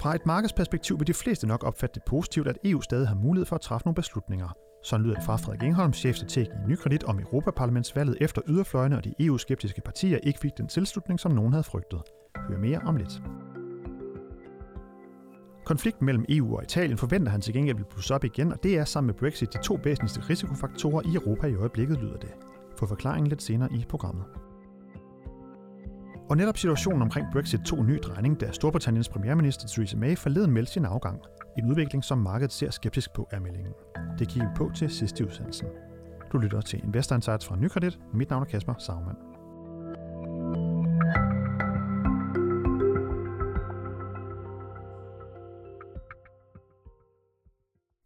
Fra et markedsperspektiv vil de fleste nok opfatte det positivt, at EU stadig har mulighed for at træffe nogle beslutninger. Sådan lyder det fra Frederik Engholm, chefstrateg i Nykredit om Europaparlamentsvalget efter yderfløjene og de EU-skeptiske partier ikke fik den tilslutning, som nogen havde frygtet. Hør mere om lidt. Konflikten mellem EU og Italien forventer han til gengæld vil blusse op igen, og det er sammen med Brexit de to væsentligste risikofaktorer i Europa i øjeblikket, lyder det. Få forklaringen lidt senere i programmet. Og netop situationen omkring Brexit tog en ny drejning, da Storbritanniens premierminister Theresa May forleden meldte sin afgang. En udvikling, som markedet ser skeptisk på er meldingen. Det kigger vi på til sidste udsendelsen. Du lytter til Investor Insights fra Nykredit. Mit navn er Kasper Saumann.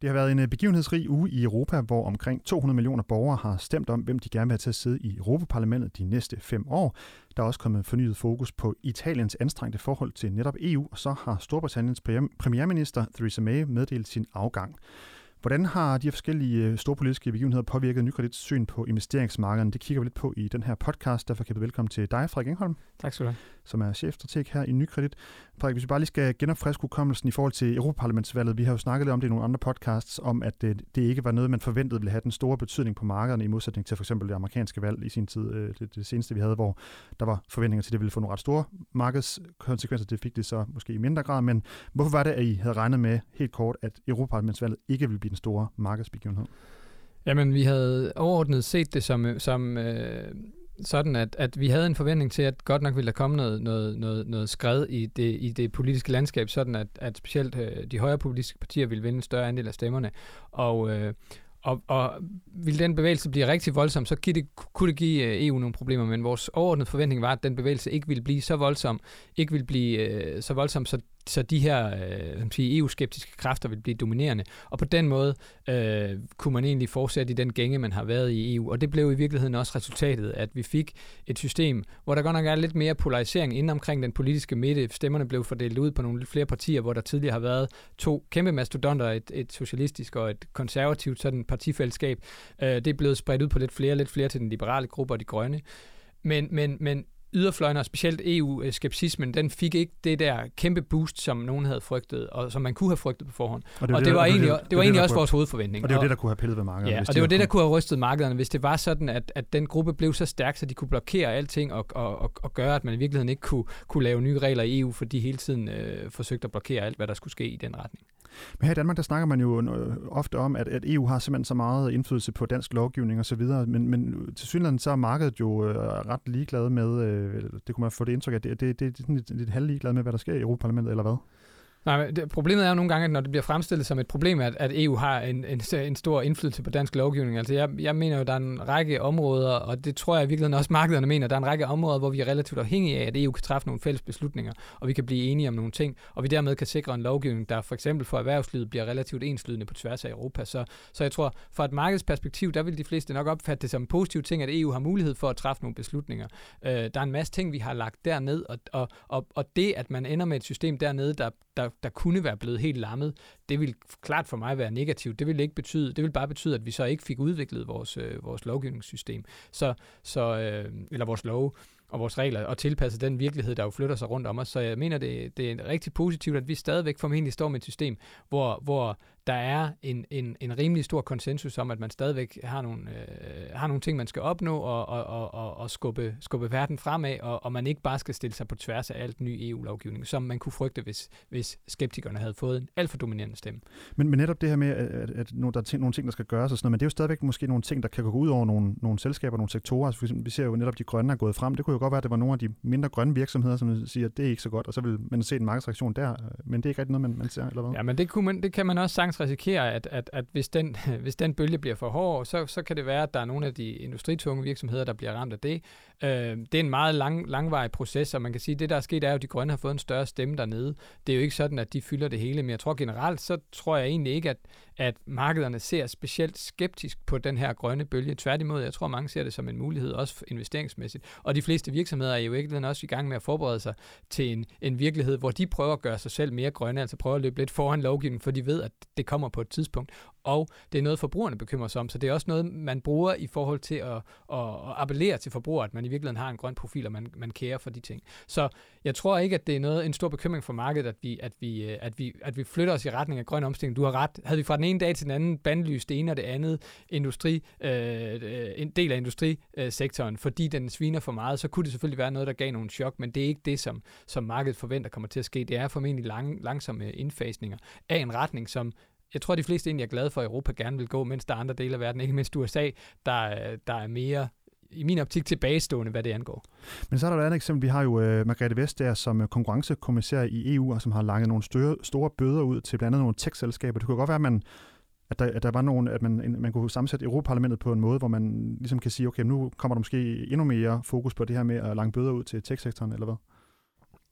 Det har været en øh, begivenhedsrig uge i Europa, hvor omkring 200 millioner borgere har stemt om, hvem de gerne vil have til at sidde i Europaparlamentet de næste fem år. Der er også kommet fornyet fokus på Italiens anstrengte forhold til netop EU, og så har Storbritanniens premierminister Theresa May meddelt sin afgang. Hvordan har de forskellige øh, store politiske begivenheder påvirket Nykredits syn på investeringsmarkederne? Det kigger vi lidt på i den her podcast. Derfor kan vi velkommen til dig, Frederik Engholm. Tak skal du have. Som er chefstrateg her i Nykredit. Frederik, hvis vi bare lige skal genopfriske hukommelsen i forhold til Europaparlamentsvalget. Vi har jo snakket lidt om det i nogle andre podcasts, om at det, det ikke var noget, man forventede ville have den store betydning på markederne, i modsætning til for eksempel det amerikanske valg i sin tid, øh, det, det seneste vi havde, hvor der var forventninger til, at det ville få nogle ret store markedskonsekvenser. Det fik det så måske i mindre grad, men hvorfor var det, at I havde regnet med helt kort, at Europaparlamentsvalget ikke ville blive den store markedsbegivenhed? Jamen, vi havde overordnet set det som, øh, som øh, sådan, at, at vi havde en forventning til, at godt nok ville der komme noget, noget, noget, noget skred i det, i det politiske landskab, sådan at, at specielt øh, de højre politiske partier ville vinde en større andel af stemmerne. Og, øh, og, og ville den bevægelse blive rigtig voldsom, så kunne det, kunne det give øh, EU nogle problemer, men vores overordnede forventning var, at den bevægelse ikke ville blive så voldsom, ikke ville blive øh, så voldsom, så så de her øh, EU-skeptiske kræfter vil blive dominerende. Og på den måde øh, kunne man egentlig fortsætte i den gænge, man har været i EU. Og det blev i virkeligheden også resultatet, at vi fik et system, hvor der godt nok er lidt mere polarisering inden omkring den politiske midte. Stemmerne blev fordelt ud på nogle flere partier, hvor der tidligere har været to kæmpe mastodonter, et, et socialistisk og et konservativt sådan partifællesskab. Øh, det er blevet spredt ud på lidt flere, lidt flere til den liberale gruppe og de grønne. Men, men, men yderfløjene, og specielt EU-skepsismen, den fik ikke det der kæmpe boost, som nogen havde frygtet, og som man kunne have frygtet på forhånd. Og det, og det, det var, egentlig, det, det var egentlig også vores hovedforventning. Og det var det, der kunne have pillet ved markedet. Ja, og det var det, der kunne have rystet markederne, hvis det var sådan, at, at den gruppe blev så stærk, så de kunne blokere alting og, og, og, og gøre, at man i virkeligheden ikke kunne, kunne lave nye regler i EU, fordi de hele tiden øh, forsøgte at blokere alt, hvad der skulle ske i den retning. Men her i Danmark, der snakker man jo ofte om, at, at EU har simpelthen så meget indflydelse på dansk lovgivning osv., men, men til synligheden så er markedet jo øh, ret ligeglad med, øh, det kunne man få det indtryk af, det, det, det, det er lidt, lidt halvligeglad med, hvad der sker i Europaparlamentet, eller hvad? Nej, men det, problemet er jo nogle gange, at når det bliver fremstillet som et problem, at, at EU har en, en, en stor indflydelse på dansk lovgivning. Altså jeg, jeg mener jo, at der er en række områder, og det tror jeg i virkeligheden også markederne mener, der er en række områder, hvor vi er relativt afhængige af, at EU kan træffe nogle fælles beslutninger, og vi kan blive enige om nogle ting, og vi dermed kan sikre en lovgivning, der for eksempel for erhvervslivet bliver relativt enslydende på tværs af Europa. Så, så jeg tror, fra et markedsperspektiv, der vil de fleste nok opfatte det som en positiv ting, at EU har mulighed for at træffe nogle beslutninger. Øh, der er en masse ting, vi har lagt derned, og, og, og, og det, at man ender med et system dernede, der, der, der kunne være blevet helt lammet, det vil klart for mig være negativt. Det vil ikke betyde, det vil bare betyde, at vi så ikke fik udviklet vores, øh, vores lovgivningssystem, så, så, øh, eller vores lov og vores regler, og tilpasse den virkelighed, der jo flytter sig rundt om os. Så jeg mener, det, det er rigtig positivt, at vi stadigvæk formentlig står med et system, hvor, hvor der er en, en, en rimelig stor konsensus om, at man stadigvæk har nogle, øh, har nogle ting, man skal opnå og, og, og, og, og skubbe, skubbe verden fremad, og, og man ikke bare skal stille sig på tværs af alt ny EU-lovgivning, som man kunne frygte, hvis, hvis skeptikerne havde fået en alt for dominerende stemme. Men, men netop det her med, at, at der er ting, nogle ting, der skal gøres og sådan noget, men det er jo stadigvæk måske nogle ting, der kan gå ud over nogle, nogle selskaber, nogle sektorer. Altså for eksempel, vi ser jo netop, de grønne er gået frem. Det kunne jo godt være, at det var nogle af de mindre grønne virksomheder, som siger, at det er ikke så godt, og så vil man se en markedsreaktion der, men det er ikke rigtig noget, man, man ser, eller hvad? Ja, men det, kunne man, det kan man også sagtens risikere, at, at, at hvis, den, hvis den bølge bliver for hård, så, så kan det være, at der er nogle af de industritunge virksomheder, der bliver ramt af det. Øh, det er en meget lang, langvarig proces, og man kan sige, at det, der er sket, er jo, at de grønne har fået en større stemme dernede. Det er jo ikke sådan, at de fylder det hele, men jeg tror generelt, så tror jeg egentlig ikke, at, at markederne ser specielt skeptisk på den her grønne bølge. Tværtimod, jeg tror, mange ser det som en mulighed, også investeringsmæssigt. Og de fleste virksomheder er jo ikke også i gang med at forberede sig til en, en virkelighed, hvor de prøver at gøre sig selv mere grønne, altså prøver at løbe lidt foran lovgivningen, for de ved, at det kommer på et tidspunkt. og det er noget, forbrugerne bekymrer sig om, så det er også noget, man bruger i forhold til at, at, at appellere til forbrugere, at man i virkeligheden har en grøn profil, og man, man kærer for de ting. Så jeg tror ikke, at det er noget, en stor bekymring for markedet, at vi, at vi, øh, at vi, at vi flytter os i retning af grøn omstilling. Du har ret. Havde vi fra den ene dag til den anden bandlyst det ene og det andet industri, øh, øh, en del af industrisektoren, fordi den sviner for meget, så kunne det selvfølgelig være noget, der gav nogle chok, men det er ikke det, som, som markedet forventer kommer til at ske. Det er formentlig lang, langsomme indfasninger af en retning, som jeg tror, at de fleste egentlig er glade for, at Europa gerne vil gå, mens der er andre dele af verden, ikke mindst USA, der, øh, der er mere i min optik tilbagestående, hvad det angår. Men så er der et andet eksempel. Vi har jo øh, Margrethe Vestager som konkurrencekommissær i EU, og som har langet nogle større, store bøder ud til blandt andet nogle tech-selskaber. Det kunne godt være, at man at der, at der var nogen, at man, man kunne sammensætte Europaparlamentet på en måde, hvor man ligesom kan sige, okay, nu kommer der måske endnu mere fokus på det her med at lange bøder ud til tech-sektoren, eller hvad?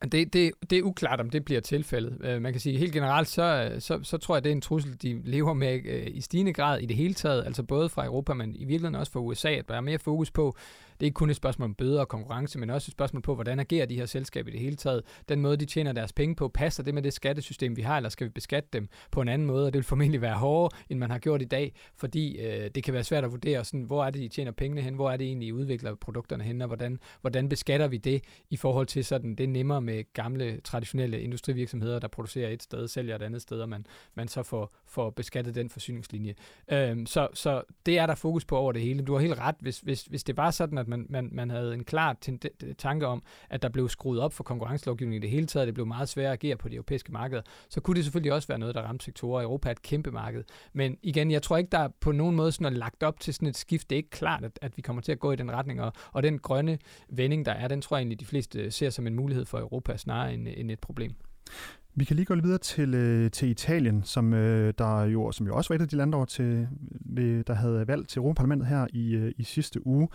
Det, det, det er uklart, om det bliver tilfældet. Øh, man kan sige, helt generelt, så, øh, så, så tror jeg, det er en trussel, de lever med øh, i stigende grad i det hele taget, altså både fra Europa, men i virkeligheden også fra USA, at der er mere fokus på, det er ikke kun et spørgsmål om bøder og konkurrence, men også et spørgsmål på, hvordan agerer de her selskaber i det hele taget. Den måde, de tjener deres penge på, passer det med det skattesystem, vi har, eller skal vi beskatte dem på en anden måde? Og det vil formentlig være hårdere, end man har gjort i dag, fordi øh, det kan være svært at vurdere, sådan, hvor er det, de tjener pengene hen, hvor er det egentlig, de udvikler produkterne hen, og hvordan, hvordan beskatter vi det i forhold til sådan, det er nemmere med gamle, traditionelle industrivirksomheder, der producerer et sted, sælger et andet sted, og man, man så får, får beskattet den forsyningslinje. Øhm, så, så det er der fokus på over det hele. Du har helt ret, hvis, hvis, hvis det var sådan, at man, man, man havde en klar tanke om, at der blev skruet op for konkurrencelovgivningen i det hele taget, det blev meget sværere at agere på de europæiske markeder, så kunne det selvfølgelig også være noget, der ramte sektorer. Europa er et kæmpe marked. Men igen, jeg tror ikke, der er på nogen måde sådan er lagt op til sådan et skift. Det er ikke klart, at, at vi kommer til at gå i den retning, og, og den grønne vending, der er, den tror jeg egentlig, de fleste ser som en mulighed for Europa snarere end, end et problem. Vi kan lige gå lidt videre til, øh, til Italien, som, øh, der jo, som jo også var et af de lande, der, til, ved, der havde valgt til Europaparlamentet her i, øh, i sidste uge.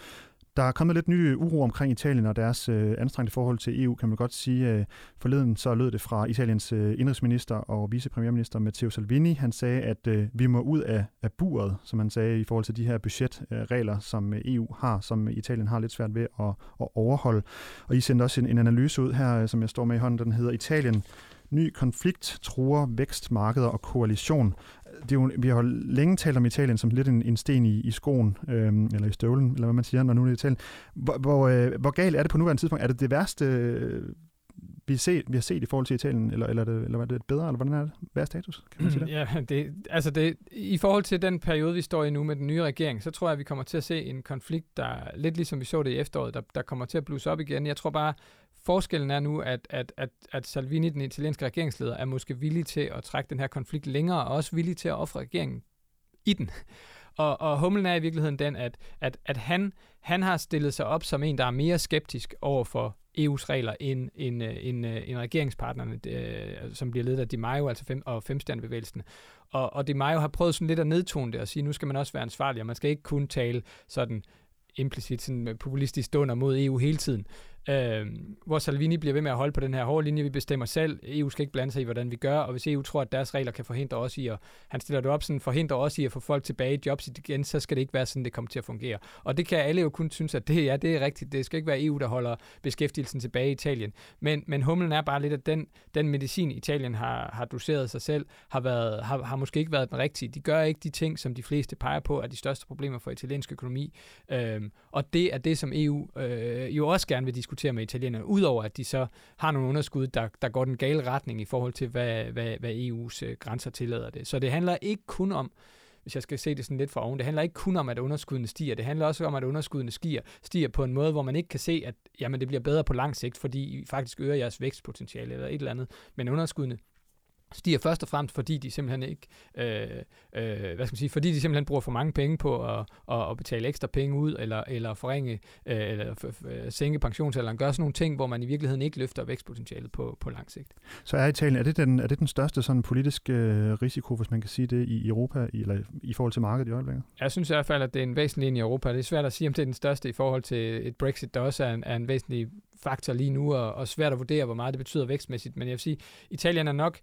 Der er kommet lidt ny uro omkring Italien og deres øh, anstrengte forhold til EU, kan man godt sige. Øh, forleden så lød det fra Italiens øh, indrigsminister og vicepremierminister Matteo Salvini. Han sagde, at øh, vi må ud af, af buret, som han sagde, i forhold til de her budgetregler, øh, som EU har, som Italien har lidt svært ved at, at overholde. Og I sendte også en, en analyse ud her, øh, som jeg står med i hånden, den hedder Italien Ny konflikt truer vækstmarkeder og koalition. Det er jo, vi har længe talt om Italien som lidt en, en sten i, i skoen, øhm, eller i støvlen, eller hvad man siger, når nu er det Italien. Hvor, hvor, øh, hvor galt er det på nuværende tidspunkt? Er det det værste, øh, vi, set, vi har set i forhold til Italien, eller, eller, er det, eller er det bedre, eller hvordan er det? Hvad er status? Kan man sige det? Ja, det, altså det, i forhold til den periode, vi står i nu med den nye regering, så tror jeg, at vi kommer til at se en konflikt, der lidt ligesom vi så det i efteråret, der, der kommer til at blusse op igen. Jeg tror bare, Forskellen er nu, at, at, at, at Salvini, den italienske regeringsleder, er måske villig til at trække den her konflikt længere, og også villig til at ofre regeringen i den. Og, og humlen er i virkeligheden den, at, at, at han, han har stillet sig op som en, der er mere skeptisk over for EU's regler end, end, øh, end, øh, end regeringspartnerne, øh, som bliver ledet af Di Maio altså fem, og femstjernebevægelsen. Og, og Di Maio har prøvet sådan lidt at nedtone det og sige, nu skal man også være ansvarlig, og man skal ikke kun tale sådan implicit sådan populistisk dunder mod EU hele tiden øh, hvor Salvini bliver ved med at holde på den her hårde linje, vi bestemmer selv, EU skal ikke blande sig i, hvordan vi gør, og hvis EU tror, at deres regler kan forhindre os i at, han stiller det op sådan, forhindre os i at få folk tilbage i jobs igen, så skal det ikke være sådan, det kommer til at fungere. Og det kan alle jo kun synes, at det, ja, det er rigtigt, det skal ikke være EU, der holder beskæftigelsen tilbage i Italien. Men, men humlen er bare lidt, at den, den medicin, Italien har, har doseret sig selv, har, været, har, har måske ikke været den rigtige. De gør ikke de ting, som de fleste peger på, er de største problemer for italiensk økonomi. Øhm, og det er det, som EU øh, jo også gerne vil diskutere diskutere med italienerne, udover at de så har nogle underskud, der, der går den gale retning i forhold til, hvad, hvad, hvad EU's øh, grænser tillader det. Så det handler ikke kun om, hvis jeg skal se det sådan lidt fra oven, det handler ikke kun om, at underskuddene stiger, det handler også om, at underskuddene stiger, stiger på en måde, hvor man ikke kan se, at jamen, det bliver bedre på lang sigt, fordi I faktisk øger jeres vækstpotentiale eller et eller andet, men underskuddene stiger først og fremmest, fordi de simpelthen ikke, øh, øh, hvad skal man sige, fordi de simpelthen bruger for mange penge på at, at, at betale ekstra penge ud, eller, eller forringe, øh, eller f- f- sænke pensionsalderen, gør sådan nogle ting, hvor man i virkeligheden ikke løfter vækstpotentialet på, på lang sigt. Så er Italien, er det den, er det den største sådan politiske øh, risiko, hvis man kan sige det, i Europa, i, eller i forhold til markedet i øjeblikket? Jeg synes i hvert fald, at det er en væsentlig i Europa. Det er svært at sige, om det er den største i forhold til et Brexit, der også er en, er en væsentlig faktor lige nu, og, og svært at vurdere, hvor meget det betyder vækstmæssigt. Men jeg vil sige, Italien er nok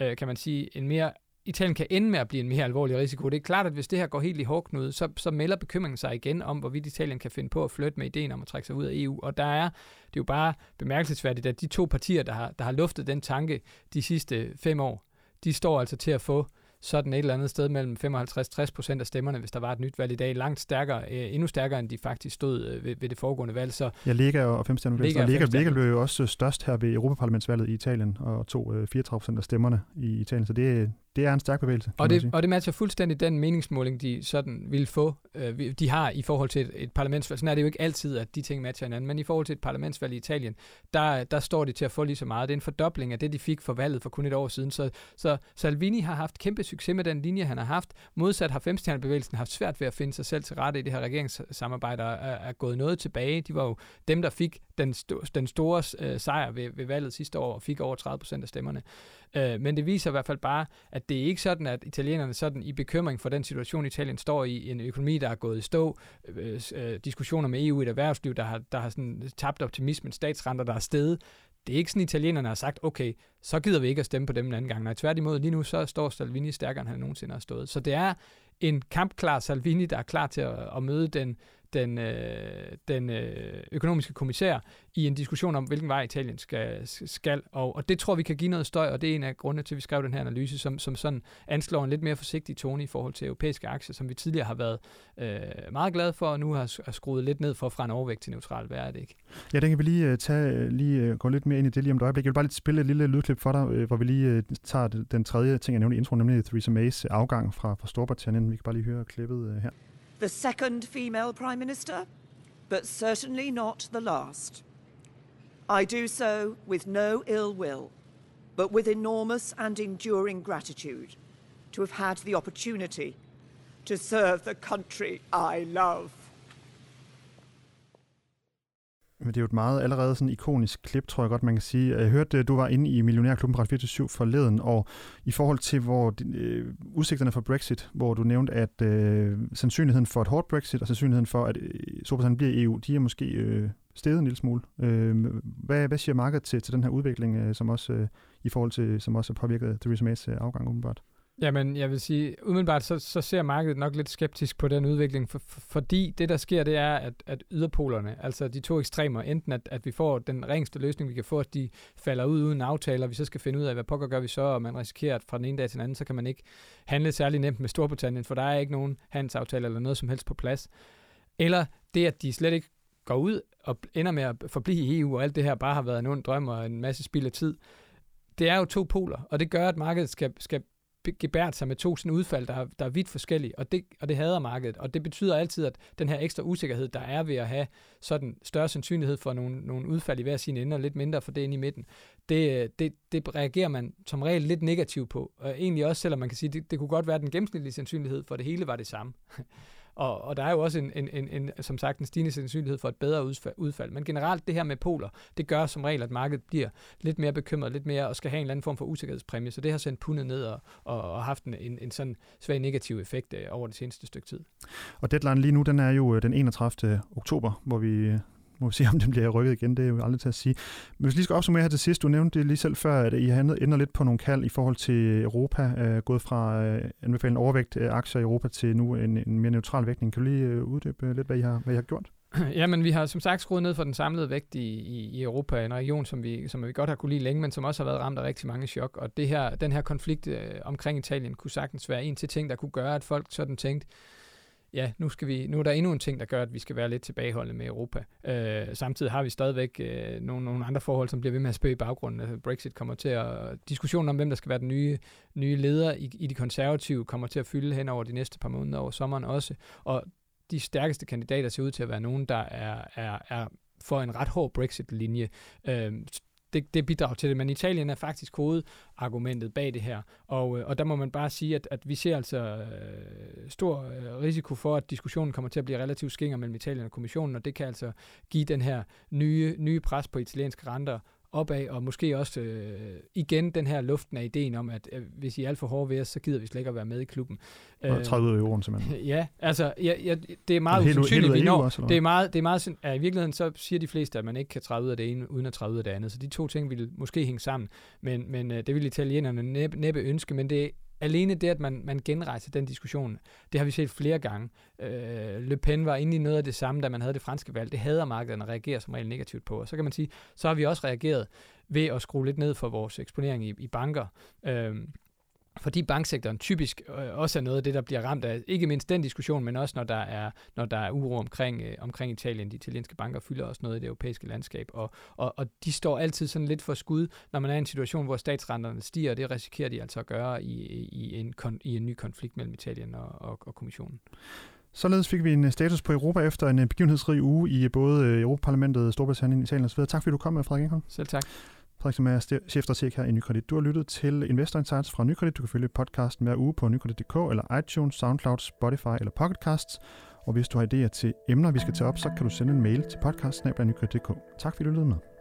øh, kan man sige, en mere Italien kan ende med at blive en mere alvorlig risiko. Det er klart, at hvis det her går helt i hårdknude, så, så melder bekymringen sig igen om, hvorvidt Italien kan finde på at flytte med ideen om at trække sig ud af EU. Og der er, det er jo bare bemærkelsesværdigt, at de to partier, der har, der har luftet den tanke de sidste fem år, de står altså til at få sådan et eller andet sted mellem 55-60 procent af stemmerne, hvis der var et nyt valg i dag. Langt stærkere, øh, endnu stærkere, end de faktisk stod øh, ved, ved det foregående valg. Så ja, Lega og femstemmerne. Lega, Lega, Lega blev jo også størst her ved Europaparlamentsvalget i Italien, og tog øh, 34 procent af stemmerne i Italien. Så det, det er en stærk bevægelse. Og det, og det matcher fuldstændig den meningsmåling, de sådan vil få, øh, de har i forhold til et, et parlamentsvalg. Sådan er det jo ikke altid, at de ting matcher hinanden, men i forhold til et parlamentsvalg i Italien, der, der står de til at få lige så meget. Det er en fordobling af det, de fik for valget for kun et år siden. Så, så Salvini har haft kæmpe succes med den linje, han har haft. Modsat har femstjernebevægelsen haft svært ved at finde sig selv til rette i det her regeringssamarbejde og er, er gået noget tilbage. De var jo dem, der fik den, sto- den store øh, sejr ved, ved valget sidste år og fik over 30 procent af stemmerne. Øh, men det viser i hvert fald bare, at det er ikke sådan, at italienerne sådan i bekymring for den situation, Italien står i, en økonomi, der er gået i stå, øh, øh, diskussioner med EU i et erhvervsliv, der har, der har sådan tabt optimismen, statsrenter, der er steget. Det er ikke sådan, italienerne har sagt, okay, så gider vi ikke at stemme på dem en anden gang. Nej, tværtimod, lige nu så står Salvini stærkere, end han nogensinde har stået. Så det er en kampklar Salvini, der er klar til at, at møde den den, øh, den øh, økonomiske kommissær i en diskussion om, hvilken vej Italien skal. skal og, og det tror vi kan give noget støj, og det er en af grundene til, at vi skrev den her analyse, som, som sådan anslår en lidt mere forsigtig tone i forhold til europæiske aktier, som vi tidligere har været øh, meget glade for, og nu har, har skruet lidt ned for fra en overvægt til neutral. Hvad er det ikke? Ja, den kan vi lige øh, tage, øh, lige øh, gå lidt mere ind i det lige om et øjeblik. Jeg vil bare lige spille et lille lydklip for dig, hvor vi lige tager den tredje ting, jeg nævnte i introen, nemlig Theresa Mays afgang fra, fra Storbritannien. Vi kan bare lige høre klippet her. The second female Prime Minister, but certainly not the last. I do so with no ill will, but with enormous and enduring gratitude to have had the opportunity to serve the country I love. Men det er jo et meget allerede sådan ikonisk klip, tror jeg godt, man kan sige. Øh, jeg hørte, øh, du var inde i Millionærklubben fra 24 forleden, og i forhold til hvor øh, udsigterne for Brexit, hvor du nævnte, at øh, sandsynligheden for et hårdt Brexit og sandsynligheden for, at øh, Storbritannien bliver EU, de er måske øh, steget en lille smule. Øh, hvad, hvad siger markedet til, til den her udvikling, øh, som også øh, i forhold til, som også har påvirket Theresa Mays øh, afgang åbenbart? Jamen, jeg vil sige, umiddelbart så, så ser markedet nok lidt skeptisk på den udvikling, for, for, fordi det, der sker, det er, at, at yderpolerne, altså de to ekstremer, enten at, at vi får den ringste løsning, vi kan få, at de falder ud uden aftaler, vi så skal finde ud af, hvad pokker gør vi så, og man risikerer, at fra den ene dag til den anden, så kan man ikke handle særlig nemt med Storbritannien, for der er ikke nogen handelsaftale eller noget som helst på plads. Eller det, at de slet ikke går ud og ender med at forblive i EU, og alt det her bare har været en ond drøm og en masse spild af tid, det er jo to poler, og det gør, at markedet skal, skal gebært sig med to sådan udfald, der, der er vidt forskellige, og det, og det hader markedet. Og det betyder altid, at den her ekstra usikkerhed, der er ved at have sådan større sandsynlighed for nogle, nogle udfald i hver sin ende, og lidt mindre for det inde i midten, det, det, det reagerer man som regel lidt negativt på. Og egentlig også, selvom man kan sige, det, det kunne godt være, at den gennemsnitlige sandsynlighed for det hele var det samme. Og, og der er jo også en, en, en, en, som sagt en stigende sandsynlighed for et bedre udfald. Men generelt det her med poler, det gør som regel, at markedet bliver lidt mere bekymret, lidt mere og skal have en eller anden form for usikkerhedspræmie. Så det har sendt pundet ned og, og, og haft en, en, en sådan svag negativ effekt øh, over det seneste stykke tid. Og deadline lige nu, den er jo øh, den 31. oktober, hvor vi må vi se, om den bliver rykket igen. Det er jo aldrig til at sige. Men hvis vi lige skal opsummere her til sidst, du nævnte det lige selv før, at I har ender lidt på nogle kald i forhold til Europa, øh, gået fra øh, anbefaling overvægt øh, aktier i Europa til nu en, en mere neutral vægtning. Kan du lige øh, uddybe øh, lidt, hvad I har, hvad I har gjort? Ja, men vi har som sagt skruet ned for den samlede vægt i, i, i Europa, en region, som vi, som vi godt har kunne lide længe, men som også har været ramt af rigtig mange chok. Og det her, den her konflikt øh, omkring Italien kunne sagtens være en til ting, der kunne gøre, at folk sådan tænkte, ja, nu, skal vi, nu er der endnu en ting, der gør, at vi skal være lidt tilbageholdende med Europa. Øh, samtidig har vi stadigvæk øh, nogle, nogle andre forhold, som bliver ved med at spøge i baggrunden. Altså, Brexit kommer til at... Diskussionen om, hvem der skal være den nye, nye leder i, i de konservative, kommer til at fylde hen over de næste par måneder over sommeren også. Og de stærkeste kandidater ser ud til at være nogen, der er, er, er for en ret hård Brexit-linje. Øh, det, det bidrager til det, men Italien er faktisk hovedargumentet bag det her. Og, øh, og der må man bare sige, at, at vi ser altså øh, stor øh, risiko for, at diskussionen kommer til at blive relativt skinger mellem Italien og kommissionen, og det kan altså give den her nye, nye pres på italienske renter opad, og måske også øh, igen den her luften af ideen om, at øh, hvis I er alt for hårde ved os, så gider vi slet ikke at være med i klubben. Og 30 ud af euroen simpelthen. Ja, altså ja, ja, det er meget usandsynligt, vi når. Også, det er meget, det er meget, ja, I virkeligheden så siger de fleste, at man ikke kan træde ud af det ene, uden at træde ud af det andet. Så de to ting vil måske hænge sammen, men, men øh, det vil italienerne næppe, næppe ønske, men det alene det, at man, man genrejser den diskussion, det har vi set flere gange. Øh, Le Pen var inde i noget af det samme, da man havde det franske valg. Det hader markederne at reagere som regel negativt på. Og så kan man sige, så har vi også reageret ved at skrue lidt ned for vores eksponering i, i banker. Øh, fordi banksektoren typisk øh, også er noget af det, der bliver ramt af, ikke mindst den diskussion, men også når der er, når der er uro omkring, øh, omkring Italien. De italienske banker fylder også noget i det europæiske landskab, og, og, og de står altid sådan lidt for skud, når man er i en situation, hvor statsrenterne stiger, og det risikerer de altså at gøre i, i, en, kon, i en ny konflikt mellem Italien og, og, og kommissionen. Således fik vi en status på Europa efter en begivenhedsrig uge i både Europaparlamentet, Storbritannien, Italien osv. Tak fordi du kom med, Frederik Ingholm. Selv tak. Frederik, Mager, chefstrateg her i Nykredit. Du har lyttet til Investor Insights fra Nykredit. Du kan følge podcasten hver uge på nykredit.dk eller iTunes, SoundCloud, Spotify eller Pocketcasts. Og hvis du har idéer til emner, vi skal tage op, så kan du sende en mail til podcast Tak fordi du lyttede med.